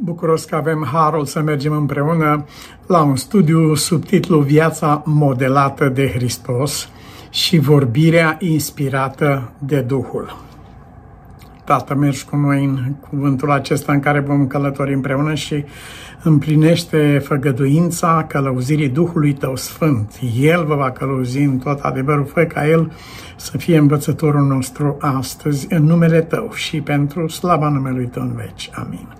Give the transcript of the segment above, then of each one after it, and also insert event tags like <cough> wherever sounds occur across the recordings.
bucuros că avem harul să mergem împreună la un studiu sub titlu Viața modelată de Hristos și vorbirea inspirată de Duhul. Tată, mergi cu noi în cuvântul acesta în care vom călători împreună și împlinește făgăduința călăuzirii Duhului Tău Sfânt. El vă va călăuzi în tot adevărul, fă ca El să fie învățătorul nostru astăzi în numele Tău și pentru slava numelui Tău în veci. Amin.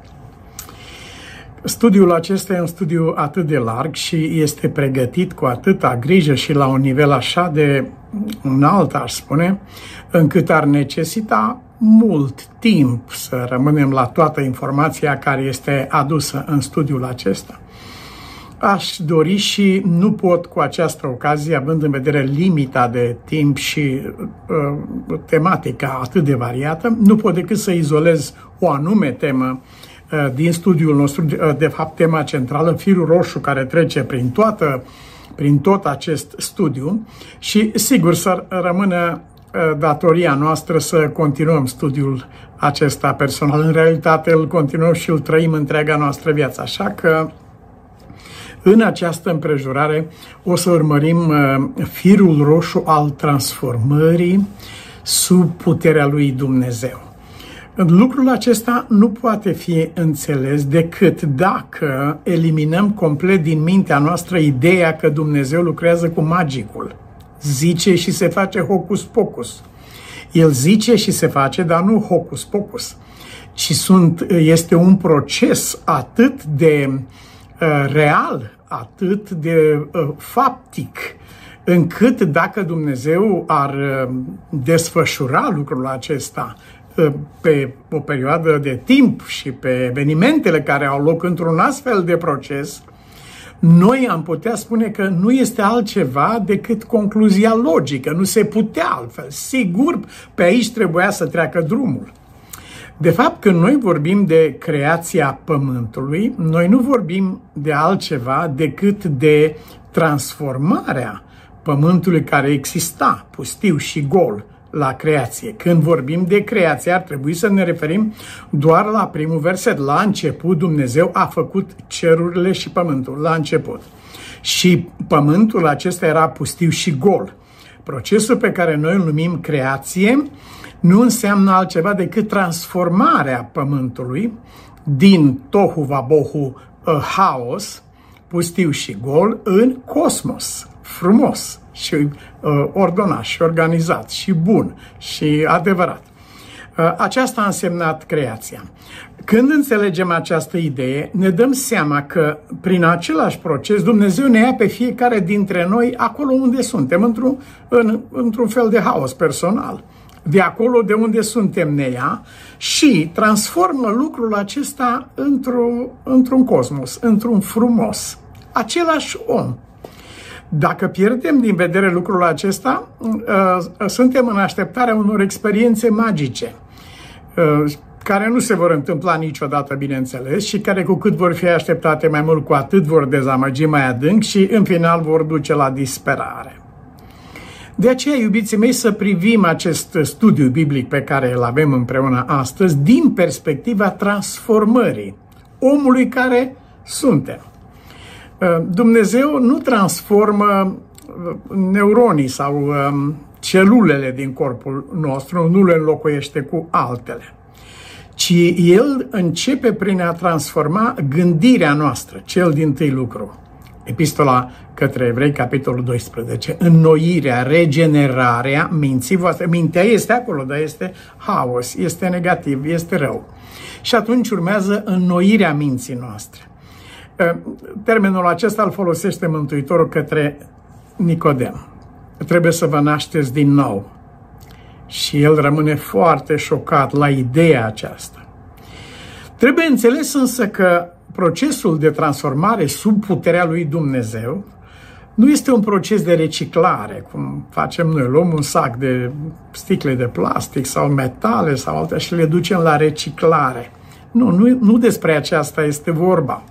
Studiul acesta e un studiu atât de larg și este pregătit cu atâta grijă și la un nivel așa de înalt, aș spune, încât ar necesita mult timp să rămânem la toată informația care este adusă în studiul acesta. Aș dori și nu pot cu această ocazie, având în vedere limita de timp și uh, tematica atât de variată, nu pot decât să izolez o anume temă uh, din studiul nostru, uh, de fapt tema centrală, firul roșu care trece prin toată prin tot acest studiu și sigur să rămână Uh, datoria noastră să continuăm studiul acesta personal. În realitate îl continuăm și îl trăim întreaga noastră viață. Așa că în această împrejurare o să urmărim uh, firul roșu al transformării sub puterea lui Dumnezeu. Lucrul acesta nu poate fi înțeles decât dacă eliminăm complet din mintea noastră ideea că Dumnezeu lucrează cu magicul zice și se face hocus pocus. El zice și se face, dar nu hocus pocus, ci sunt, este un proces atât de uh, real, atât de uh, faptic, încât dacă Dumnezeu ar uh, desfășura lucrul acesta uh, pe o perioadă de timp și pe evenimentele care au loc într-un astfel de proces, noi am putea spune că nu este altceva decât concluzia logică, nu se putea altfel. Sigur, pe aici trebuia să treacă drumul. De fapt, când noi vorbim de creația Pământului, noi nu vorbim de altceva decât de transformarea Pământului care exista, pustiu și gol, la creație. Când vorbim de creație, ar trebui să ne referim doar la primul verset. La început Dumnezeu a făcut cerurile și pământul. La început. Și pământul acesta era pustiu și gol. Procesul pe care noi îl numim creație nu înseamnă altceva decât transformarea pământului din tohu vabohu uh, haos, pustiu și gol, în cosmos, frumos, și uh, ordonat și organizat și bun și adevărat. Uh, aceasta a însemnat creația. Când înțelegem această idee, ne dăm seama că prin același proces Dumnezeu ne ia pe fiecare dintre noi acolo unde suntem, într-un, în, într-un fel de haos personal. De acolo de unde suntem ne ia și transformă lucrul acesta într-un, într-un cosmos, într-un frumos. Același om, dacă pierdem din vedere lucrul acesta, uh, suntem în așteptarea unor experiențe magice, uh, care nu se vor întâmpla niciodată, bineînțeles, și care cu cât vor fi așteptate mai mult, cu atât vor dezamăgi mai adânc și în final vor duce la disperare. De aceea, iubiții mei, să privim acest studiu biblic pe care îl avem împreună astăzi din perspectiva transformării omului care suntem. Uh, Dumnezeu nu transformă uh, neuronii sau um, celulele din corpul nostru, nu le înlocuiește cu altele, ci El începe prin a transforma gândirea noastră, cel din tâi lucru. Epistola către evrei, capitolul 12. Înnoirea, regenerarea minții voastre. Mintea este acolo, dar este haos, este negativ, este rău. Și atunci urmează înnoirea minții noastre. Termenul acesta îl folosește Mântuitorul către Nicodem. Trebuie să vă nașteți din nou. Și el rămâne foarte șocat la ideea aceasta. Trebuie înțeles însă că procesul de transformare sub puterea lui Dumnezeu nu este un proces de reciclare, cum facem noi. Luăm un sac de sticle de plastic sau metale sau alte și le ducem la reciclare. Nu, nu, nu despre aceasta este vorba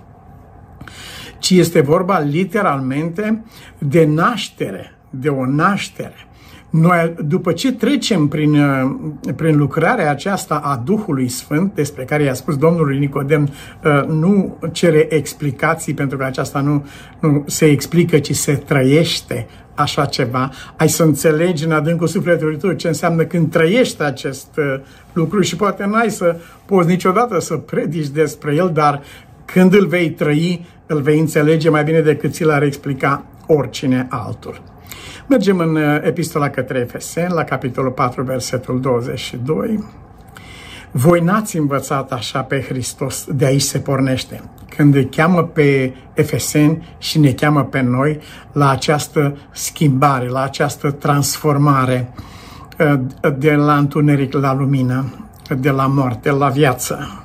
ci este vorba literalmente de naștere, de o naștere. Noi, după ce trecem prin, uh, prin lucrarea aceasta a Duhului Sfânt, despre care i-a spus Domnul Nicodem, uh, nu cere explicații, pentru că aceasta nu, nu se explică, ci se trăiește așa ceva. Ai să înțelegi în adâncul sufletului tău ce înseamnă când trăiești acest uh, lucru și poate n-ai să poți niciodată să predici despre el, dar când îl vei trăi, îl vei înțelege mai bine decât ți l-ar explica oricine altul. Mergem în uh, epistola către Efeseni, la capitolul 4, versetul 22. Voi n-ați învățat așa pe Hristos, de aici se pornește. Când îi cheamă pe Efeseni și ne cheamă pe noi la această schimbare, la această transformare uh, de la întuneric la lumină, de la moarte la viață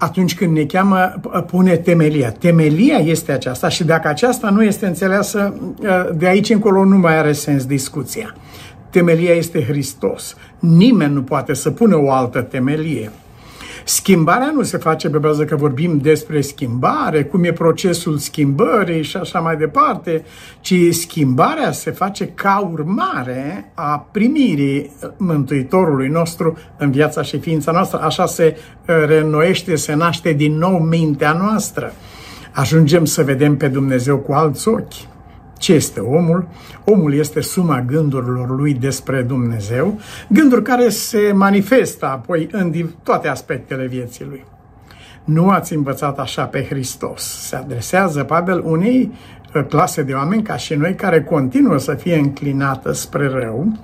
atunci când ne cheamă, pune temelia. Temelia este aceasta și dacă aceasta nu este înțeleasă, de aici încolo nu mai are sens discuția. Temelia este Hristos. Nimeni nu poate să pună o altă temelie. Schimbarea nu se face pe bază că vorbim despre schimbare, cum e procesul schimbării și așa mai departe, ci schimbarea se face ca urmare a primirii Mântuitorului nostru în viața și ființa noastră. Așa se uh, reînnoiește, se naște din nou mintea noastră. Ajungem să vedem pe Dumnezeu cu alți ochi. Ce este omul? Omul este suma gândurilor lui despre Dumnezeu, gânduri care se manifestă apoi în toate aspectele vieții lui. Nu ați învățat așa pe Hristos. Se adresează Pavel unei uh, clase de oameni ca și noi care continuă să fie înclinată spre rău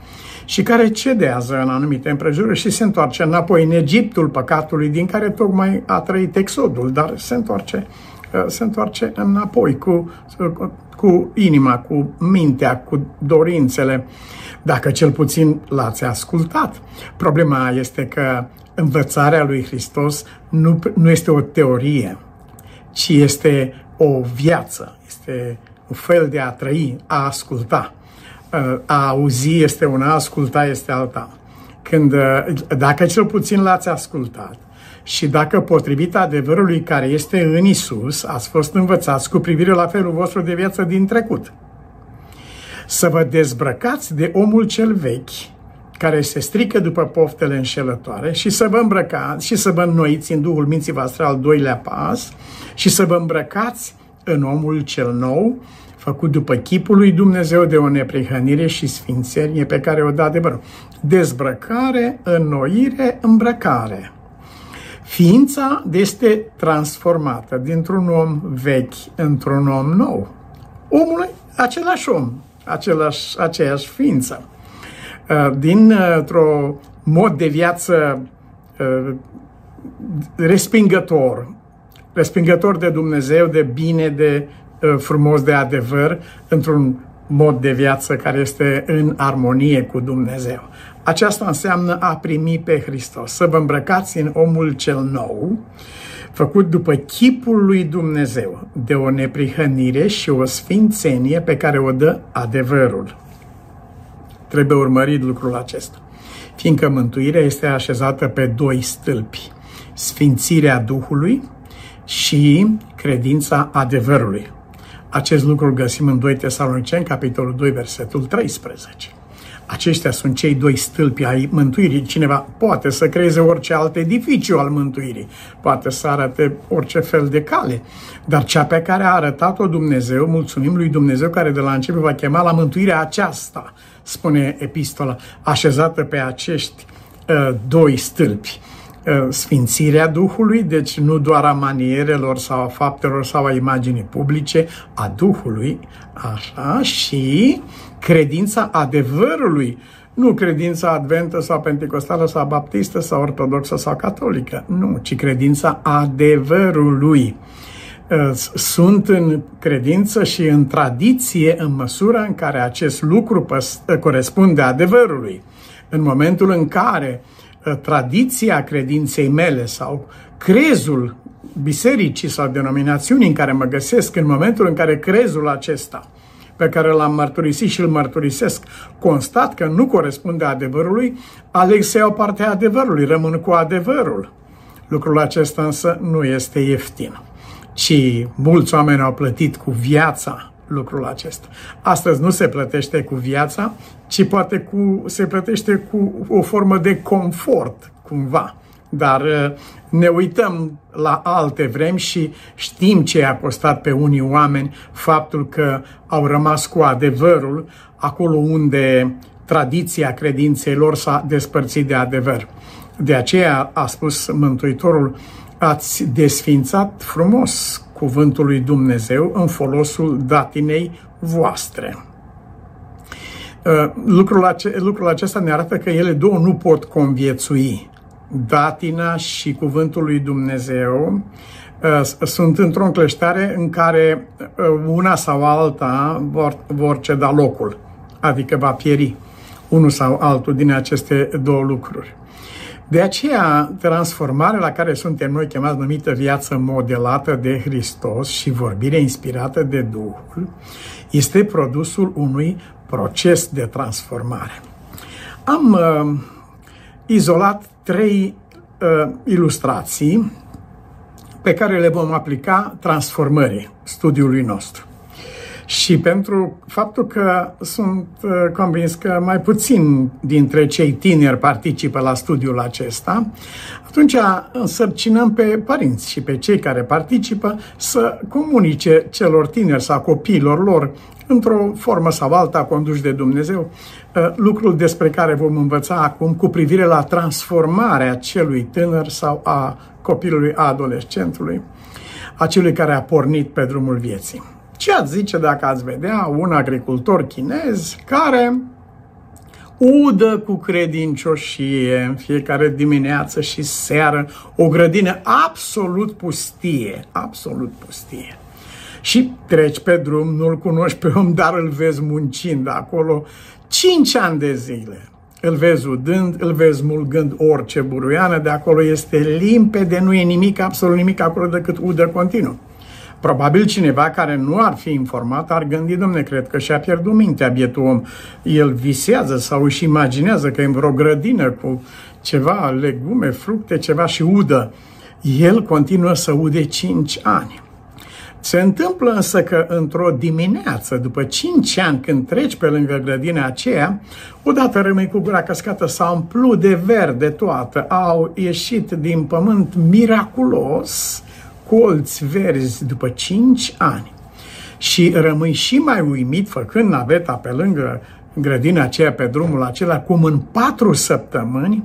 și care cedează în anumite împrejurări și se întoarce înapoi în Egiptul păcatului din care tocmai a trăit exodul, dar se întoarce, uh, se întoarce înapoi cu uh, cu inima, cu mintea, cu dorințele, dacă cel puțin l-ați ascultat. Problema este că învățarea lui Hristos nu, nu este o teorie, ci este o viață, este un fel de a trăi, a asculta. A auzi este una, a asculta este alta. Când, dacă cel puțin l-ați ascultat, și dacă potrivit adevărului care este în Isus, ați fost învățați cu privire la felul vostru de viață din trecut. Să vă dezbrăcați de omul cel vechi, care se strică după poftele înșelătoare și să vă îmbrăcați și să vă înnoiți în Duhul minții voastre al doilea pas și să vă îmbrăcați în omul cel nou, făcut după chipul lui Dumnezeu de o neprihănire și sfințenie pe care o dă adevărul. Dezbrăcare, înnoire, îmbrăcare. Ființa este transformată dintr-un om vechi într-un om nou. Omul e același om, același, aceeași ființă. Uh, dintr-o mod de viață uh, respingător, respingător de Dumnezeu, de bine, de uh, frumos, de adevăr, într-un mod de viață care este în armonie cu Dumnezeu. Aceasta înseamnă a primi pe Hristos, să vă îmbrăcați în omul cel nou, făcut după chipul lui Dumnezeu, de o neprihănire și o sfințenie pe care o dă adevărul. Trebuie urmărit lucrul acesta, fiindcă mântuirea este așezată pe doi stâlpi, sfințirea Duhului și credința adevărului. Acest lucru îl găsim în 2 Tesaloniceni, capitolul 2, versetul 13. Aceștia sunt cei doi stâlpi ai mântuirii. Cineva poate să creeze orice alt edificiu al mântuirii, poate să arate orice fel de cale, dar cea pe care a arătat-o Dumnezeu, mulțumim lui Dumnezeu care de la început va chema la mântuirea aceasta, spune epistola, așezată pe acești uh, doi stâlpi. Uh, sfințirea Duhului, deci nu doar a manierelor sau a faptelor sau a imaginii publice, a Duhului, așa, și credința adevărului, nu credința adventă sau pentecostală sau baptistă sau ortodoxă sau catolică, nu, ci credința adevărului. Uh, sunt în credință și în tradiție în măsura în care acest lucru corespunde adevărului. În momentul în care uh, tradiția credinței mele sau crezul bisericii sau denominațiunii în care mă găsesc, în momentul în care crezul acesta pe care l-am mărturisit și îl mărturisesc, constat că nu corespunde adevărului, aleg să iau partea adevărului, rămân cu adevărul. Lucrul acesta însă nu este ieftin, ci mulți oameni au plătit cu viața lucrul acesta. Astăzi nu se plătește cu viața, ci poate cu, se plătește cu o formă de confort, cumva. Dar uh, ne uităm la alte vremi și știm ce a costat pe unii oameni faptul că au rămas cu adevărul acolo unde tradiția credinței lor s-a despărțit de adevăr. De aceea a spus Mântuitorul, ați desfințat frumos cuvântul lui Dumnezeu în folosul datinei voastre. Uh, lucrul, ace- lucrul acesta ne arată că ele două nu pot conviețui. Datina și cuvântul lui Dumnezeu uh, sunt într-o încleștare în care uh, una sau alta vor, vor ceda locul, adică va pieri unul sau altul din aceste două lucruri. De aceea, transformarea la care suntem noi chemați numită viață modelată de Hristos și vorbire inspirată de Duhul, este produsul unui proces de transformare. Am uh, izolat trei uh, ilustrații pe care le vom aplica transformării studiului nostru și pentru faptul că sunt uh, convins că mai puțin dintre cei tineri participă la studiul acesta, atunci însărcinăm pe părinți și pe cei care participă să comunice celor tineri sau copiilor lor într-o formă sau alta conduși de Dumnezeu, uh, lucrul despre care vom învăța acum cu privire la transformarea celui tânăr sau a copilului, a adolescentului, a celui care a pornit pe drumul vieții. Ce ați zice dacă ați vedea un agricultor chinez care udă cu credincioșie în fiecare dimineață și seară o grădină absolut pustie, absolut pustie. Și treci pe drum, nu-l cunoști pe om, dar îl vezi muncind acolo cinci ani de zile. Îl vezi udând, îl vezi mulgând orice buruiană, de acolo este limpede, nu e nimic, absolut nimic acolo decât udă continuu. Probabil cineva care nu ar fi informat ar gândi, domne, cred că și-a pierdut mintea bietul om. El visează sau își imaginează că e în vreo grădină cu ceva legume, fructe, ceva și udă. El continuă să ude 5 ani. Se întâmplă însă că într-o dimineață, după 5 ani, când treci pe lângă grădina aceea, odată rămâi cu gura căscată, s-a umplut de verde toată, au ieșit din pământ miraculos colți verzi după 5 ani și rămâi și mai uimit făcând naveta pe lângă grădina aceea, pe drumul acela, cum în patru săptămâni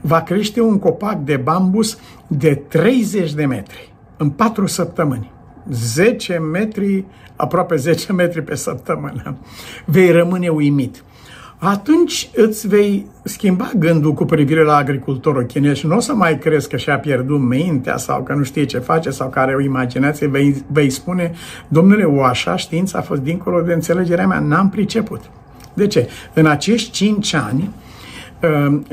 va crește un copac de bambus de 30 de metri. În patru săptămâni. 10 metri, aproape 10 metri pe săptămână. Vei rămâne uimit atunci îți vei schimba gândul cu privire la agricultorul chinez și nu o să mai crezi că și-a pierdut mintea sau că nu știe ce face sau că are o imaginație, vei, vei spune, domnule, o așa știință a fost dincolo de înțelegerea mea, n-am priceput. De ce? În acești cinci ani, Ehm,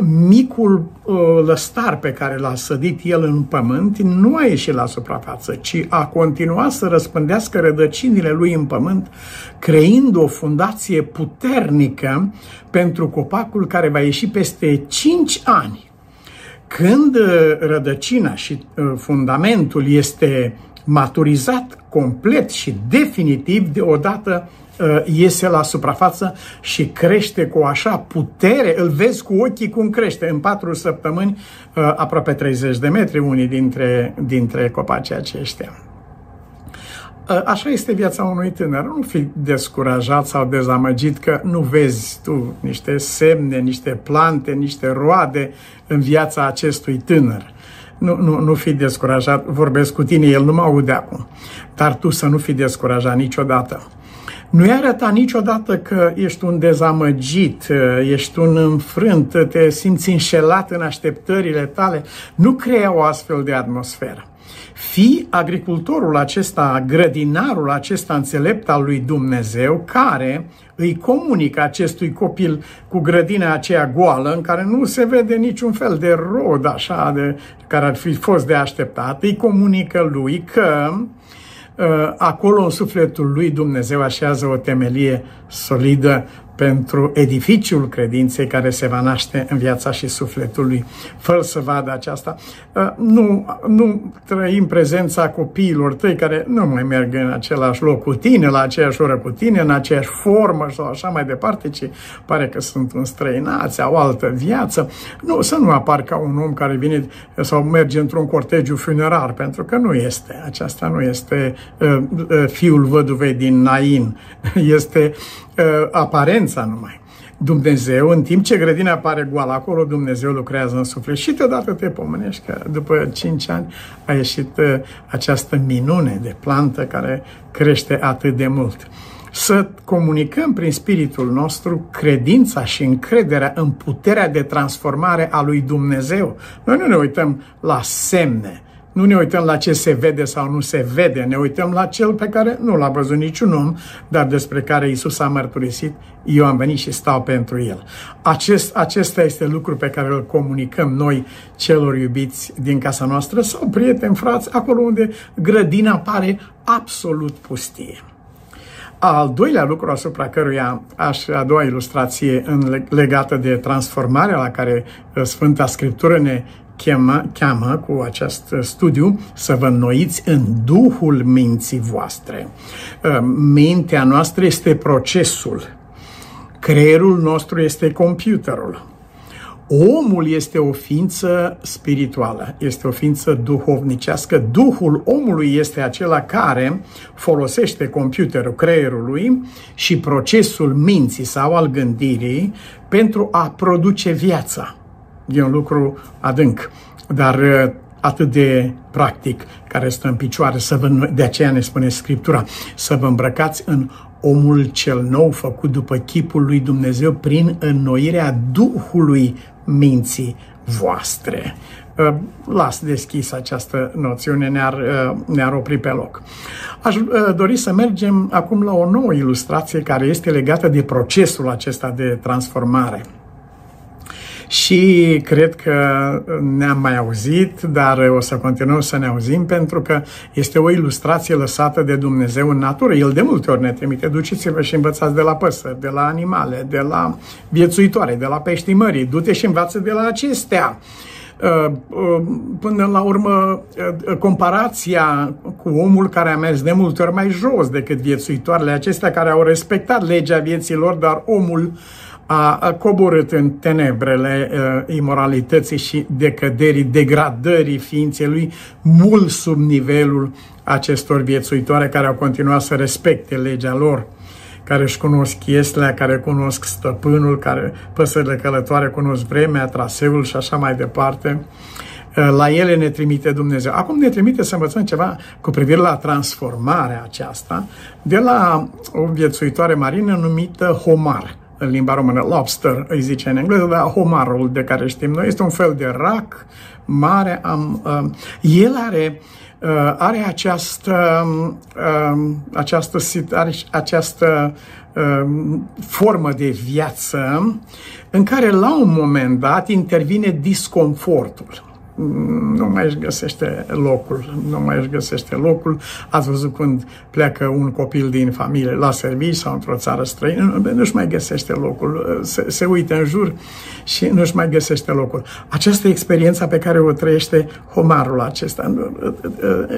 micul ă, lăstar pe care l-a sădit el în pământ nu a ieșit la suprafață, ci a continuat să răspândească rădăcinile lui în pământ, creând o fundație puternică pentru copacul care va ieși peste 5 ani. Când ă, rădăcina și ă, fundamentul este maturizat complet și definitiv, deodată Uh, iese la suprafață și crește cu așa putere, îl vezi cu ochii cum crește. În patru săptămâni, uh, aproape 30 de metri, unii dintre, dintre copacii aceștia. Uh, așa este viața unui tânăr. Nu fi descurajat sau dezamăgit că nu vezi tu niște semne, niște plante, niște roade în viața acestui tânăr. Nu, nu, nu fi descurajat, vorbesc cu tine, el nu mă aude acum. Dar tu să nu fi descurajat niciodată. Nu-i arăta niciodată că ești un dezamăgit, ești un înfrânt, te simți înșelat în așteptările tale. Nu crea o astfel de atmosferă. Fii agricultorul acesta, grădinarul acesta înțelept al lui Dumnezeu, care îi comunică acestui copil cu grădina aceea goală, în care nu se vede niciun fel de rod așa de, care ar fi fost de așteptat, îi comunică lui că Uh, acolo în sufletul lui Dumnezeu așează o temelie solidă pentru edificiul credinței care se va naște în viața și sufletul lui. Fără să vadă aceasta, uh, nu, nu trăim prezența copiilor tăi care nu mai merg în același loc cu tine, la aceeași oră cu tine, în aceeași formă sau așa mai departe, ci pare că sunt înstrăinați, au altă viață. Nu, să nu apar ca un om care vine sau merge într-un cortegiu funerar, pentru că nu este. Aceasta nu este uh, uh, fiul văduvei din Nain. <laughs> Este uh, aparența numai. Dumnezeu, în timp ce grădina apare goală acolo, Dumnezeu lucrează în suflet și deodată te pomenești că după 5 ani a ieșit uh, această minune de plantă care crește atât de mult. Să comunicăm prin spiritul nostru credința și încrederea în puterea de transformare a lui Dumnezeu. Noi nu ne uităm la semne, nu ne uităm la ce se vede sau nu se vede, ne uităm la cel pe care nu l-a văzut niciun om, dar despre care Isus a mărturisit, eu am venit și stau pentru el. Acest, acesta este lucru pe care îl comunicăm noi celor iubiți din casa noastră sau prieteni, frați, acolo unde grădina pare absolut pustie. Al doilea lucru asupra căruia aș, a doua ilustrație în, legată de transformarea la care uh, Sfânta Scriptură ne cheamă, cheamă cu acest studiu să vă înnoiți în Duhul minții voastre. Uh, mintea noastră este procesul, creierul nostru este computerul. Omul este o ființă spirituală, este o ființă duhovnicească. Duhul omului este acela care folosește computerul creierului și procesul minții sau al gândirii pentru a produce viața. E un lucru adânc, dar uh, atât de practic, care stă în picioare, să vă, de aceea ne spune Scriptura, să vă îmbrăcați în omul cel nou făcut după chipul lui Dumnezeu prin înnoirea Duhului minții voastre. Uh, las deschis această noțiune, ne-ar, uh, ne-ar opri pe loc. Aș dori să mergem acum la o nouă ilustrație care este legată de procesul acesta de transformare și cred că ne-am mai auzit, dar o să continuăm să ne auzim pentru că este o ilustrație lăsată de Dumnezeu în natură. El de multe ori ne trimite, duceți-vă și învățați de la păsări, de la animale, de la viețuitoare, de la pești mării, du-te și învață de la acestea uh, uh, până la urmă uh, comparația cu omul care a mers de multe ori mai jos decât viețuitoarele acestea care au respectat legea vieților, dar omul a coborât în tenebrele uh, imoralității și decăderii, degradării ființei lui, mult sub nivelul acestor viețuitoare care au continuat să respecte legea lor, care își cunosc chestia, care cunosc stăpânul, care păsările călătoare cunosc vremea, traseul și așa mai departe. La ele ne trimite Dumnezeu. Acum ne trimite să învățăm ceva cu privire la transformarea aceasta de la o viețuitoare marină numită Homar în limba română, lobster îi zice în engleză, dar homarul de care știm noi este un fel de rac mare. Am, uh, el are uh, are această, uh, această, are această uh, formă de viață în care la un moment dat intervine disconfortul nu mai își găsește locul, nu mai își găsește locul. Ați văzut când pleacă un copil din familie la serviciu sau într-o țară străină, nu-și mai găsește locul, se, se uită în jur și nu-și mai găsește locul. Această experiență pe care o trăiește homarul acesta,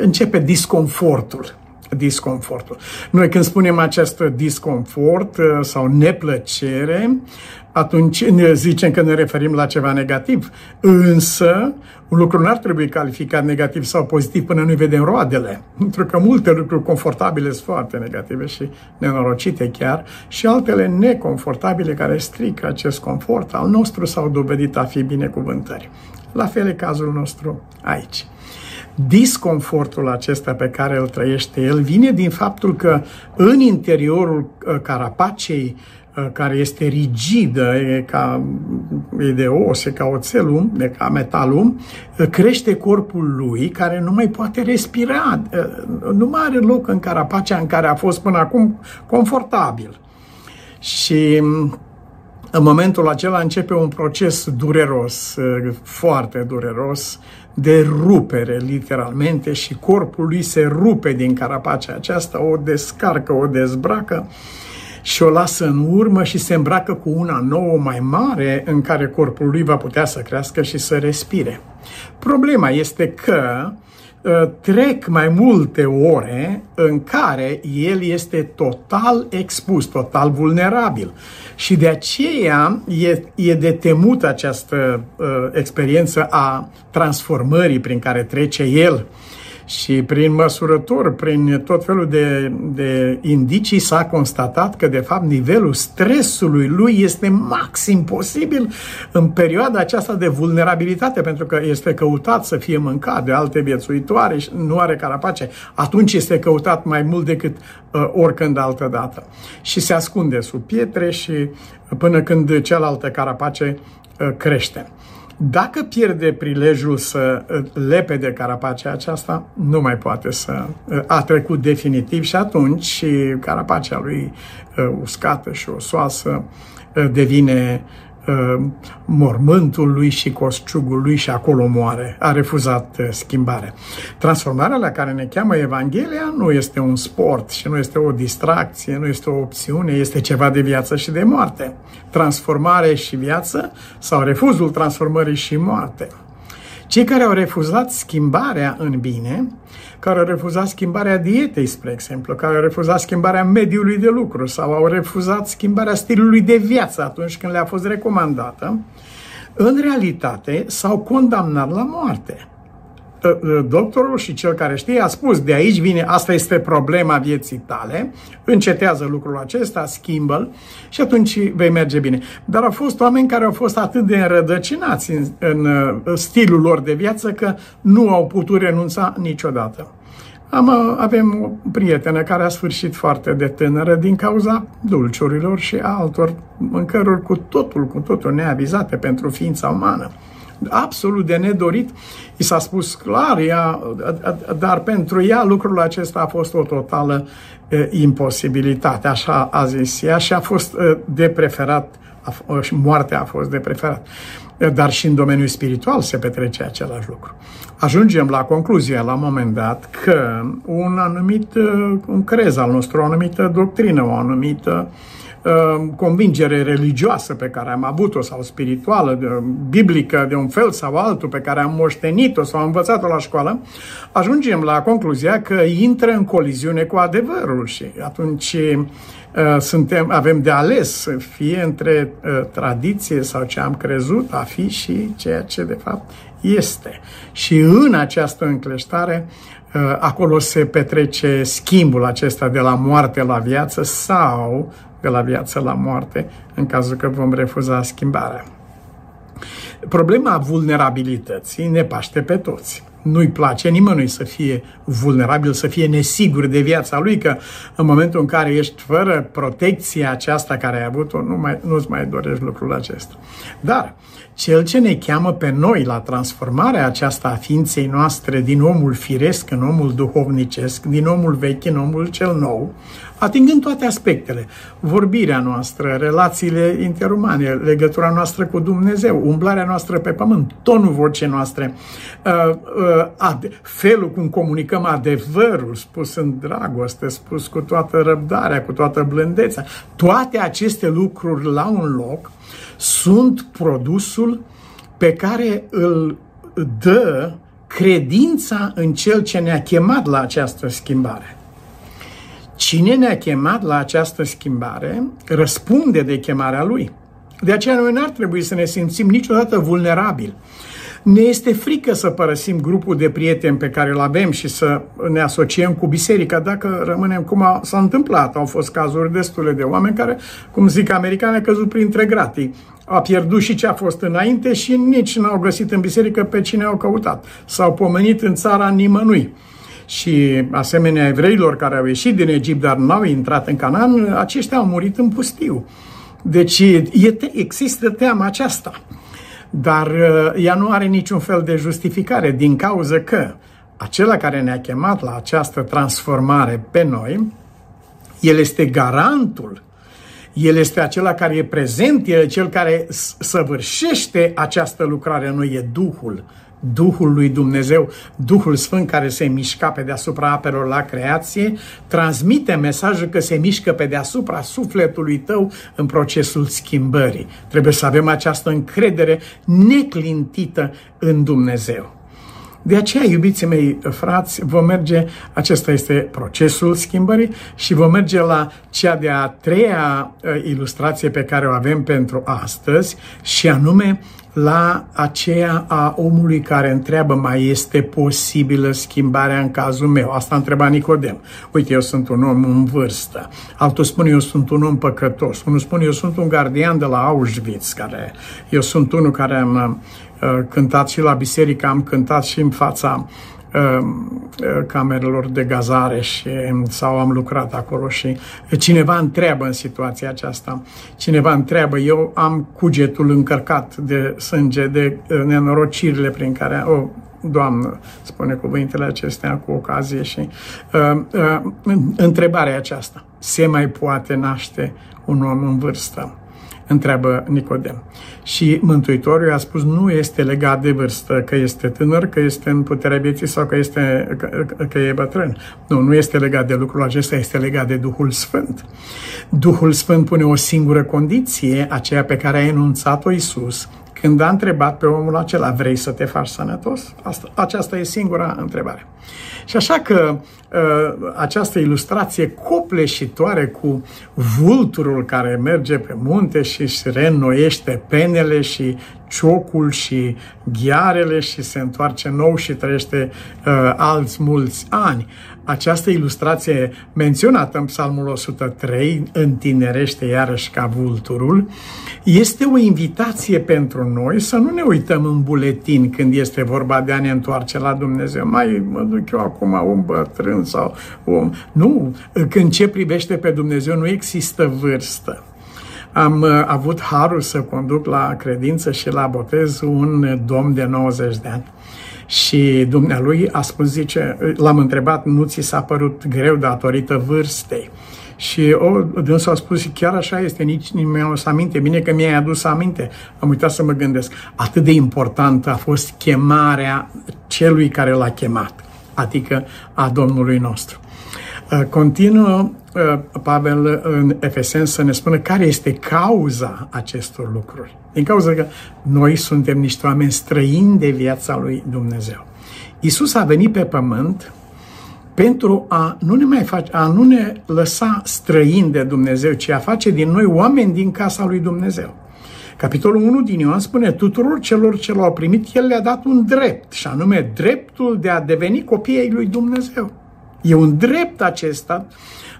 începe disconfortul disconfortul. Noi când spunem acest disconfort sau neplăcere, atunci ne zicem că ne referim la ceva negativ. Însă, un lucru nu ar trebui calificat negativ sau pozitiv până nu vedem roadele. Pentru că multe lucruri confortabile sunt foarte negative și nenorocite chiar și altele neconfortabile care strică acest confort al nostru s-au dovedit a fi binecuvântări. La fel e cazul nostru aici. Disconfortul acesta pe care îl trăiește el vine din faptul că în interiorul uh, carapacei Uh, care este rigidă, e, ca, e de os, e ca oțelul, e ca metalul, uh, crește corpul lui care nu mai poate respira, uh, nu mai are loc în carapacea în care a fost până acum confortabil. Și mm, în momentul acela începe un proces dureros, foarte dureros, de rupere, literalmente, și corpul lui se rupe din carapacea aceasta, o descarcă, o dezbracă și o lasă în urmă și se îmbracă cu una nouă mai mare în care corpul lui va putea să crească și să respire. Problema este că ă, trec mai multe ore în care el este total expus, total vulnerabil. Și de aceea e, e de temut această uh, experiență a transformării prin care trece el. Uh, și prin măsurători, prin tot felul de, de indicii s-a constatat că de fapt nivelul stresului lui este maxim posibil în perioada aceasta de vulnerabilitate, pentru că este căutat să fie mâncat de alte viețuitoare și nu are carapace. Atunci este căutat mai mult decât uh, oricând altă dată. Și se ascunde sub pietre și până când cealaltă carapace uh, crește. Dacă pierde prilejul să uh, lepe de carapacea aceasta, nu mai poate să... Uh, a trecut definitiv și atunci carapacea lui uh, uscată și osoasă devine Uh, mormântul lui și cosciugul lui și acolo moare. A refuzat uh, schimbarea. Transformarea la care ne cheamă Evanghelia nu este un sport și nu este o distracție, nu este o opțiune, este ceva de viață și de moarte. Transformare și viață sau refuzul transformării și moarte. Cei care au refuzat schimbarea în bine, care au refuzat schimbarea dietei, spre exemplu, care au refuzat schimbarea mediului de lucru sau au refuzat schimbarea stilului de viață atunci când le-a fost recomandată, în realitate s-au condamnat la moarte. Ă, ă, doctorul și cel care știe a spus de aici vine, asta este problema vieții tale, încetează lucrul acesta, schimbă-l și atunci vei merge bine. Dar au fost oameni care au fost atât de înrădăcinați în, în ă, stilul lor de viață că nu au putut renunța niciodată. Am, avem o prietenă care a sfârșit foarte de tânără din cauza dulciurilor și altor mâncăruri cu totul, cu totul neavizate pentru ființa umană absolut de nedorit. I s-a spus clar, ea, dar pentru ea lucrul acesta a fost o totală imposibilitate, așa a zis ea și a fost de preferat, și moartea a fost de preferat. Dar și în domeniul spiritual se petrece același lucru. Ajungem la concluzia la un moment dat că un anumit un crez al nostru, o anumită doctrină, o anumită uh, Uh, convingere religioasă pe care am avut-o sau spirituală, de, biblică de un fel sau altul pe care am moștenit-o sau am învățat-o la școală, ajungem la concluzia că intră în coliziune cu adevărul și atunci uh, suntem, avem de ales fie între uh, tradiție sau ce am crezut a fi și ceea ce de fapt este. Și în această încleștare acolo se petrece schimbul acesta de la moarte la viață sau de la viață la moarte, în cazul că vom refuza schimbarea. Problema vulnerabilității ne paște pe toți. Nu-i place nimănui să fie vulnerabil, să fie nesigur de viața lui, că în momentul în care ești fără protecția aceasta care ai avut-o, nu mai, nu-ți mai dorești lucrul acesta. Dar cel ce ne cheamă pe noi la transformarea aceasta a ființei noastre din omul firesc în omul duhovnicesc, din omul vechi în omul cel nou, atingând toate aspectele, vorbirea noastră, relațiile interumane, legătura noastră cu Dumnezeu, umblarea noastră pe pământ, tonul vocii noastre, uh, uh, felul cum comunicăm adevărul spus în dragoste, spus cu toată răbdarea, cu toată blândețea, toate aceste lucruri la un loc sunt produsul pe care îl dă credința în cel ce ne-a chemat la această schimbare. Cine ne-a chemat la această schimbare răspunde de chemarea lui. De aceea noi n-ar trebui să ne simțim niciodată vulnerabili. Ne este frică să părăsim grupul de prieteni pe care îl avem și să ne asociem cu biserica dacă rămânem cum a, s-a întâmplat. Au fost cazuri destule de oameni care, cum zic americani, au căzut printre gratii. A pierdut și ce a fost înainte și nici n-au găsit în biserică pe cine au căutat. S-au pomenit în țara nimănui și asemenea evreilor care au ieșit din Egipt, dar n-au intrat în Canaan, aceștia au murit în pustiu. Deci e, există teama aceasta. Dar uh, ea nu are niciun fel de justificare din cauza că acela care ne-a chemat la această transformare pe noi, el este garantul, el este acela care e prezent, el e cel care săvârșește această lucrare, nu e Duhul Duhul lui Dumnezeu, Duhul Sfânt care se mișca pe deasupra apelor la creație, transmite mesajul că se mișcă pe deasupra sufletului tău în procesul schimbării. Trebuie să avem această încredere neclintită în Dumnezeu. De aceea, iubiții mei frați, vom merge, acesta este procesul schimbării și vom merge la cea de-a treia uh, ilustrație pe care o avem pentru astăzi și anume la aceea a omului care întreabă mai este posibilă schimbarea în cazul meu. Asta întreba Nicodem. Uite, eu sunt un om în vârstă. Altul spune eu sunt un om păcătos. Unul spune eu sunt un gardian de la Auschwitz, care eu sunt unul care am uh, cântat și la biserică, am cântat și în fața uh, camerelor de gazare și, sau am lucrat acolo și cineva întreabă în situația aceasta, cineva întreabă, eu am cugetul încărcat de sânge, de uh, nenorocirile prin care, o, Doamnă, spune cuvintele acestea cu ocazie și uh, uh, întrebarea aceasta, se mai poate naște un om în vârstă? Întreabă Nicodem. Și Mântuitorul a spus nu este legat de vârstă, că este tânăr, că este în puterea vieții sau că, este, că, că e bătrân. Nu, nu este legat de lucrul acesta, este legat de Duhul Sfânt. Duhul Sfânt pune o singură condiție, aceea pe care a enunțat-o Isus, când a întrebat pe omul acela, vrei să te faci sănătos? Asta, aceasta e singura întrebare. Și așa că uh, această ilustrație copleșitoare cu vulturul care merge pe munte și își reînnoiește penele și ciocul și ghiarele și se întoarce nou și trăiește uh, alți mulți ani. Această ilustrație menționată în Psalmul 103, întinerește iarăși ca vulturul, este o invitație pentru noi să nu ne uităm în buletin când este vorba de a ne întoarce la Dumnezeu. Mai mă duc eu acum un bătrân sau om. Nu, când ce privește pe Dumnezeu nu există vârstă. Am uh, avut harul să conduc la credință și la botez un domn de 90 de ani. Și dumnealui a spus, zice, l-am întrebat, nu ți s-a părut greu datorită vârstei? Și o, dânsul a spus, chiar așa este, nici nu mi-am adus aminte, bine că mi-ai adus aminte. Am uitat să mă gândesc. Atât de importantă a fost chemarea celui care l-a chemat, adică a Domnului nostru. Uh, continuă uh, Pavel în Efesen să ne spună care este cauza acestor lucruri. Din cauza că noi suntem niște oameni străini de viața lui Dumnezeu. Isus a venit pe pământ pentru a nu ne mai face, a nu ne lăsa străini de Dumnezeu, ci a face din noi oameni din casa lui Dumnezeu. Capitolul 1 din Ioan spune tuturor celor ce l-au primit, El le-a dat un drept, și anume dreptul de a deveni copiii lui Dumnezeu. E un drept acesta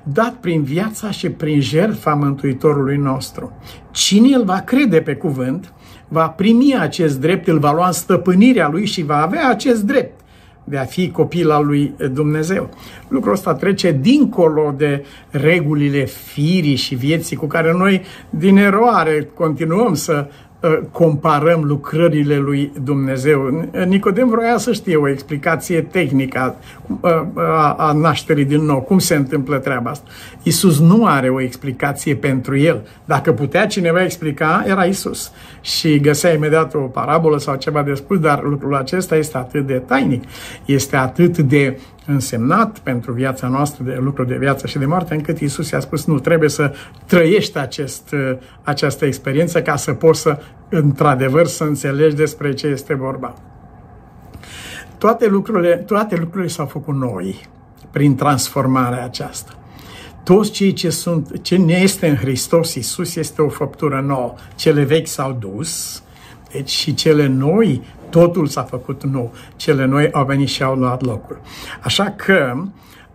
dat prin viața și prin jertfa Mântuitorului nostru. Cine îl va crede pe cuvânt, va primi acest drept, îl va lua în stăpânirea lui și va avea acest drept de a fi copil al lui Dumnezeu. Lucrul ăsta trece dincolo de regulile firii și vieții cu care noi din eroare continuăm să Uh, comparăm lucrările lui Dumnezeu. Nicodem vroia să știe o explicație tehnică uh, a, a nașterii din nou, cum se întâmplă treaba asta. Isus nu are o explicație pentru el. Dacă putea cineva explica, era Isus. Și găsea imediat o parabolă sau ceva de spus, dar lucrul acesta este atât de tainic, este atât de însemnat pentru viața noastră de lucru de viață și de moarte, încât Isus i-a spus nu, trebuie să trăiești acest, această experiență ca să poți să, într-adevăr, să înțelegi despre ce este vorba. Toate lucrurile, toate lucrurile s-au făcut noi prin transformarea aceasta. Toți cei ce sunt, ce ne este în Hristos Isus este o făptură nouă. Cele vechi s-au dus, deci și cele noi totul s-a făcut nou. Cele noi au venit și au luat locul. Așa că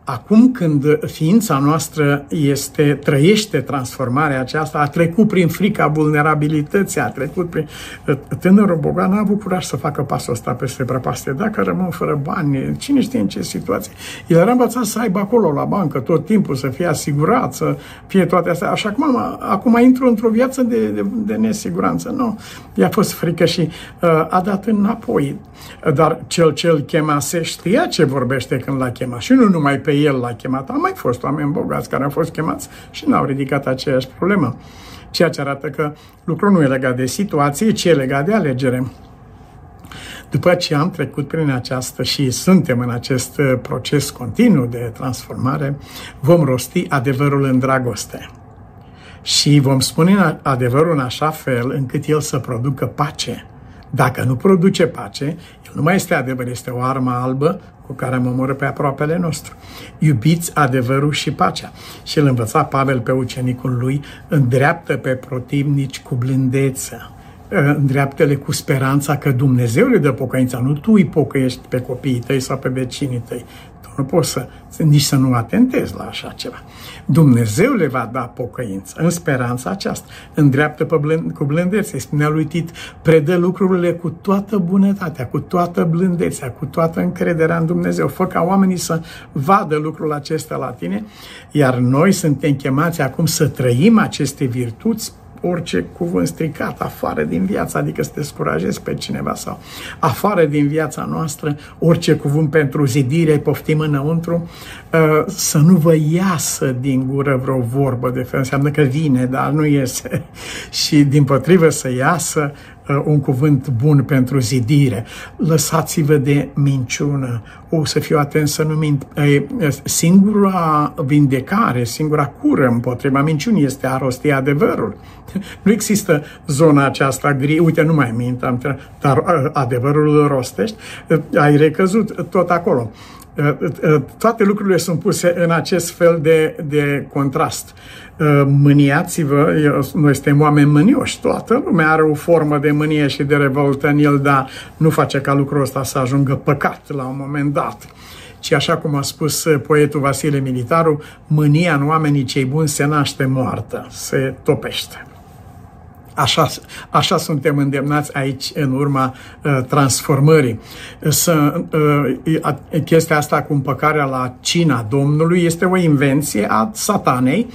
Acum când ființa noastră este, trăiește transformarea aceasta, a trecut prin frica vulnerabilității, a trecut prin... Tânărul bogat n-a avut curaj să facă pasul ăsta peste prăpastie. Dacă rămân fără bani, cine știe în ce situație? El era învățat să aibă acolo la bancă tot timpul, să fie asigurat, să fie toate astea. Așa acum, acum intru într-o viață de, de, de nesiguranță. Nu, i-a fost frică și uh, a dat înapoi. Dar cel ce îl chemase știa ce vorbește când l-a chemat. Și nu numai pe el l-a chemat. Au mai fost oameni bogați care au fost chemați și n-au ridicat aceeași problemă. Ceea ce arată că lucrul nu e legat de situație, ci e legat de alegere. După ce am trecut prin această și suntem în acest uh, proces continuu de transformare, vom rosti adevărul în dragoste. Și vom spune adevărul în așa fel încât el să producă pace. Dacă nu produce pace, el nu mai este adevăr, este o armă albă cu care mă omoră pe aproapele nostru. Iubiți adevărul și pacea. Și îl învăța Pavel pe ucenicul lui, îndreaptă pe protivnici cu blândețe îndreaptele cu speranța că Dumnezeu le dă pocăința, nu tu îi pocăiești pe copiii tăi sau pe vecinii tăi. Tu nu poți să, nici să nu atentezi la așa ceva. Dumnezeu le va da pocăință în speranța aceasta. Îndreaptă pe blând, cu blândețe. Spunea lui Tit, predă lucrurile cu toată bunătatea, cu toată blândețea, cu toată încrederea în Dumnezeu. Fă ca oamenii să vadă lucrul acesta la tine, iar noi suntem chemați acum să trăim aceste virtuți orice cuvânt stricat afară din viață, adică să descurajezi pe cineva sau afară din viața noastră, orice cuvânt pentru zidire, poftim înăuntru, uh, să nu vă iasă din gură vreo vorbă de fel, înseamnă că vine, dar nu iese. <laughs> Și din potrivă să iasă Uh, un cuvânt bun pentru zidire. Lăsați-vă de minciună. O să fiu atent să nu mint. Singura vindecare, singura cură împotriva minciunii este a rosti adevărul. Nu există zona aceasta gri. Uite, nu mai mint, dar uh, adevărul îl rostești. Uh, ai recăzut tot acolo toate lucrurile sunt puse în acest fel de, de contrast. Mâniați-vă, noi suntem oameni mânioși, toată lumea are o formă de mânie și de revoltă în el, dar nu face ca lucrul ăsta să ajungă păcat la un moment dat. Ci așa cum a spus poetul Vasile Militaru, mânia în oamenii cei buni se naște moartă, se topește. Așa, așa suntem îndemnați aici în urma uh, transformării. Să, uh, chestia asta cu împăcarea la cina Domnului este o invenție a satanei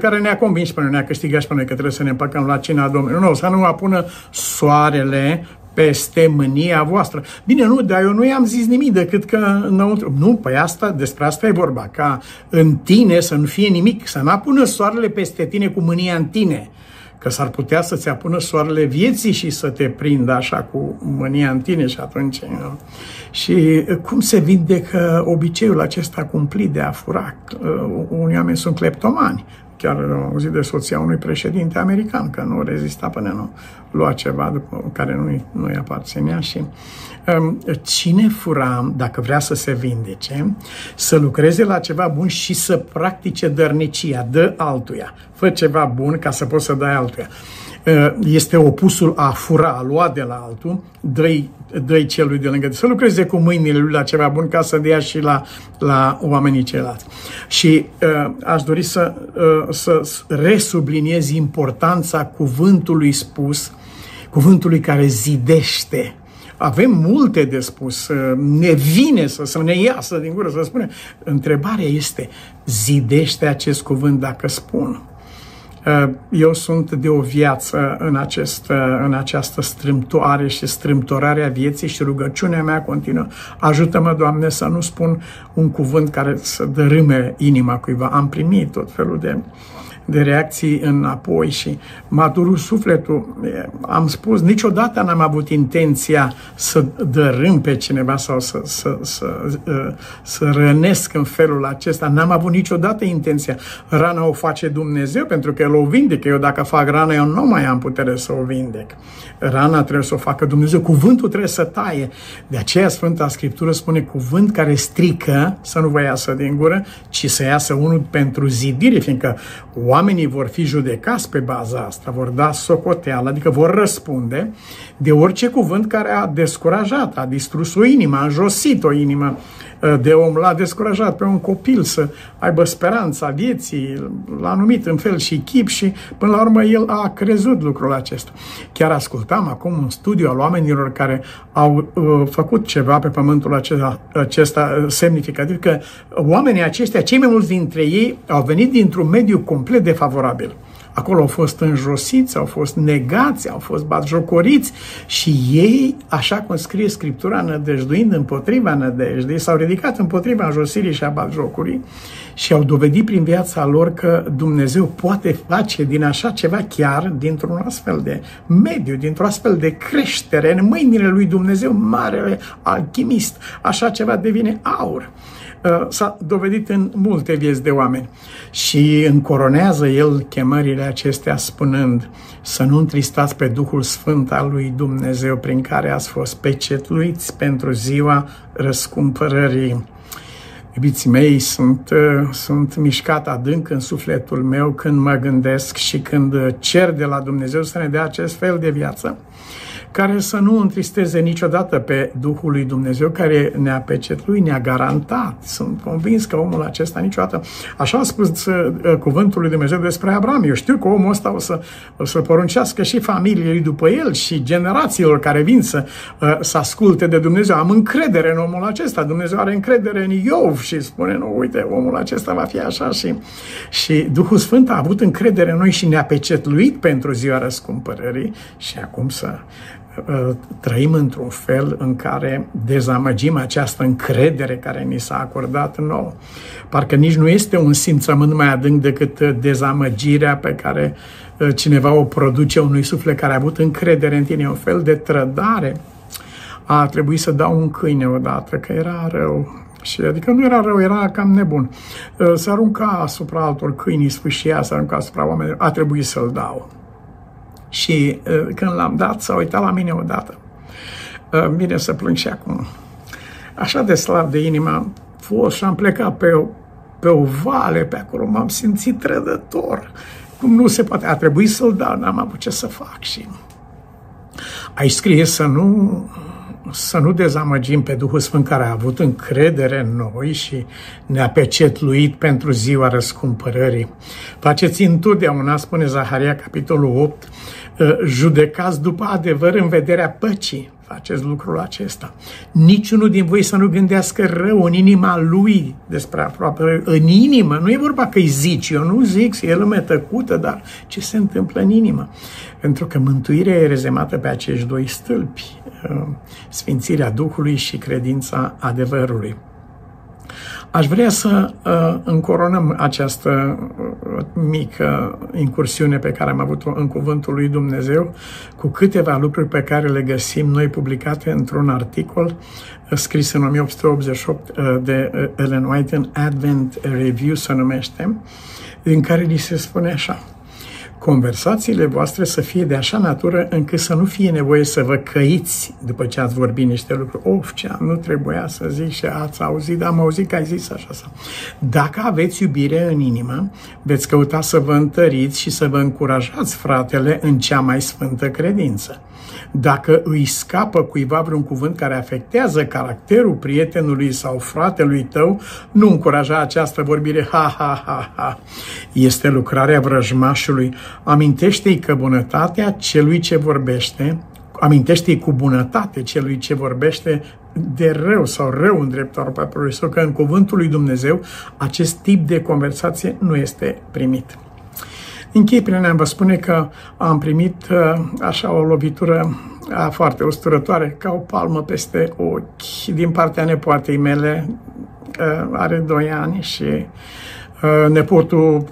care ne-a convins până ne-a câștigat și până că trebuie să ne împăcăm la cina Domnului. Nu, să nu apună soarele peste mânia voastră. Bine, nu, dar eu nu i-am zis nimic decât că înăuntru. Nu, păi asta, despre asta e vorba, ca în tine să nu fie nimic, să nu apună soarele peste tine cu mânia în tine că s-ar putea să-ți apună soarele vieții și să te prindă așa cu mânia în tine și atunci... Nu? Și cum se vindecă obiceiul acesta cumplit de a fura? Unii oameni sunt cleptomani, chiar zi de soția unui președinte american, că nu rezista până nu lua ceva după care nu-i, nu-i aparținea și um, cine fura, dacă vrea să se vindece, să lucreze la ceva bun și să practice dărnicia, dă altuia. Fă ceva bun ca să poți să dai altuia. Uh, este opusul a fura, a lua de la altul, dă-i, dă celui de lângă. Să lucreze cu mâinile lui la ceva bun ca să dea și la, la oamenii ceilalți. Și uh, aș dori să, uh, să resubliniez importanța cuvântului spus, cuvântului care zidește, avem multe de spus, uh, ne vine să, să ne iasă din gură să spunem. Întrebarea este, zidește acest cuvânt dacă spun? Uh, eu sunt de o viață în, acest, uh, în această strâmtoare și strâmtorare a vieții și rugăciunea mea continuă. Ajută-mă, Doamne, să nu spun un cuvânt care să dărâme inima cuiva. Am primit tot felul de de reacții înapoi și m-a durut sufletul. Am spus, niciodată n-am avut intenția să dărâm pe cineva sau să, să, să, să, să rănesc în felul acesta. N-am avut niciodată intenția. Rana o face Dumnezeu pentru că El o vindecă. Eu dacă fac rana, eu nu mai am putere să o vindec. Rana trebuie să o facă Dumnezeu. Cuvântul trebuie să taie. De aceea Sfânta Scriptură spune cuvânt care strică, să nu vă iasă din gură, ci să iasă unul pentru zidire, fiindcă oamenii vor fi judecați pe baza asta, vor da socoteală, adică vor răspunde de orice cuvânt care a descurajat, a distrus o inimă, a înjosit o inimă de om, l-a descurajat pe un copil să aibă speranța vieții, l-a numit în fel și chip și până la urmă el a crezut lucrul acesta. Chiar ascultam acum un studiu al oamenilor care au uh, făcut ceva pe pământul acesta, acesta uh, semnificativ, că oamenii aceștia, cei mai mulți dintre ei, au venit dintr-un mediu complet defavorabil Acolo au fost înjosiți, au fost negați, au fost batjocoriți și ei, așa cum scrie Scriptura, nădăjduind împotriva nădejdii, s-au ridicat împotriva înjosirii și a batjocurii și au dovedit prin viața lor că Dumnezeu poate face din așa ceva chiar dintr-un astfel de mediu, dintr-o astfel de creștere în mâinile lui Dumnezeu, marele alchimist. Așa ceva devine aur. Uh, s-a dovedit în multe vieți de oameni și încoronează el chemările acestea spunând să nu întristați pe Duhul Sfânt al lui Dumnezeu prin care ați fost pecetluiți pentru ziua răscumpărării. Iubiții mei, sunt, uh, sunt mișcat adânc în sufletul meu când mă gândesc și când cer de la Dumnezeu să ne dea acest fel de viață care să nu întristeze niciodată pe Duhul lui Dumnezeu care ne-a pecetluit, ne-a garantat. Sunt convins că omul acesta niciodată, așa a spus uh, cuvântul lui Dumnezeu despre Abraham. Eu știu că omul ăsta o să, o să poruncească și familiei după el și generațiilor care vin să, uh, să asculte de Dumnezeu. Am încredere în omul acesta. Dumnezeu are încredere în Iov și spune, nu, uite, omul acesta va fi așa și, și Duhul Sfânt a avut încredere în noi și ne-a pecetluit pentru ziua răscumpărării și acum să Uh, trăim într-un fel în care dezamăgim această încredere care ni s-a acordat nouă. Parcă nici nu este un simțământ mai adânc decât dezamăgirea pe care uh, cineva o produce unui suflet care a avut încredere în tine, un fel de trădare. A trebuit să dau un câine odată, că era rău. Și adică nu era rău, era cam nebun. Uh, să arunca asupra altor câini, sfâșia, să arunca asupra oamenilor. A trebuit să-l dau și uh, când l-am dat, s-a uitat la mine odată. Uh, bine să plâng și acum. Așa de slab de inimă am fost și am plecat pe o, pe o vale pe acolo, m-am simțit trădător. Cum nu se poate, a trebuit să-l dau, n-am avut ce să fac și ai scris să nu să nu dezamăgim pe Duhul Sfânt care a avut încredere în noi și ne-a pecetluit pentru ziua răscumpărării. Faceți întotdeauna, spune Zaharia, capitolul 8, Ă, judecați după adevăr în vederea păcii. Faceți lucrul acesta. Niciunul din voi să nu gândească rău în inima lui despre aproape. În inimă, nu e vorba că îi zici, eu nu zic, e lume tăcută, dar ce se întâmplă în inimă? Pentru că mântuirea e rezemată pe acești doi stâlpi, ă, sfințirea Duhului și credința adevărului. Aș vrea să uh, încoronăm această uh, mică incursiune pe care am avut-o în Cuvântul lui Dumnezeu cu câteva lucruri pe care le găsim noi publicate într-un articol uh, scris în 1888 uh, de uh, Ellen White în Advent Review se numește, în care li se spune așa conversațiile voastre să fie de așa natură încât să nu fie nevoie să vă căiți după ce ați vorbit niște lucruri. Of, ce nu trebuia să zic și ați auzit, dar am auzit că ai zis așa sau. Dacă aveți iubire în inimă, veți căuta să vă întăriți și să vă încurajați fratele în cea mai sfântă credință. Dacă îi scapă cuiva vreun cuvânt care afectează caracterul prietenului sau fratelui tău, nu încuraja această vorbire ha, ha, ha, ha. Este lucrarea vrăjmașului. Amintește-i că bunătatea celui ce vorbește amintește-i cu bunătate celui ce vorbește de rău sau rău în dreptul poporului sau că în cuvântul lui Dumnezeu acest tip de conversație nu este primit. Închei prin a vă spune că am primit uh, așa o lovitură uh, foarte usturătoare, ca o palmă peste ochi, din partea nepoatei mele, uh, are doi ani și nepotul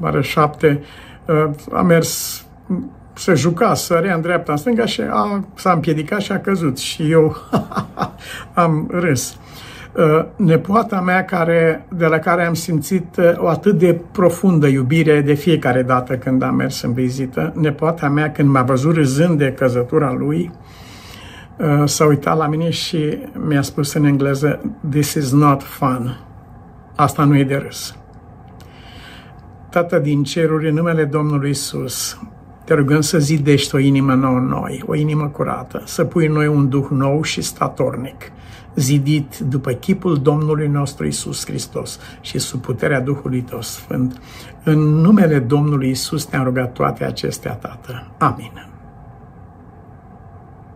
are șapte, a mers se juca, sărea în dreapta, în stânga și a, s-a împiedicat și a căzut. Și eu <laughs> am râs. Uh, nepoata mea care, de la care am simțit uh, o atât de profundă iubire de fiecare dată când am mers în vizită, nepoata mea când m-a văzut râzând de căzătura lui, uh, s-a uitat la mine și mi-a spus în engleză, This is not fun. Asta nu e de râs. Tată din ceruri, în numele Domnului Isus, te rugăm să zidești o inimă nouă în noi, o inimă curată, să pui în noi un duh nou și statornic, zidit după chipul Domnului nostru Isus Hristos și sub puterea Duhului Tău Sfânt. În numele Domnului Isus te-am rugat toate acestea, Tată. Amin.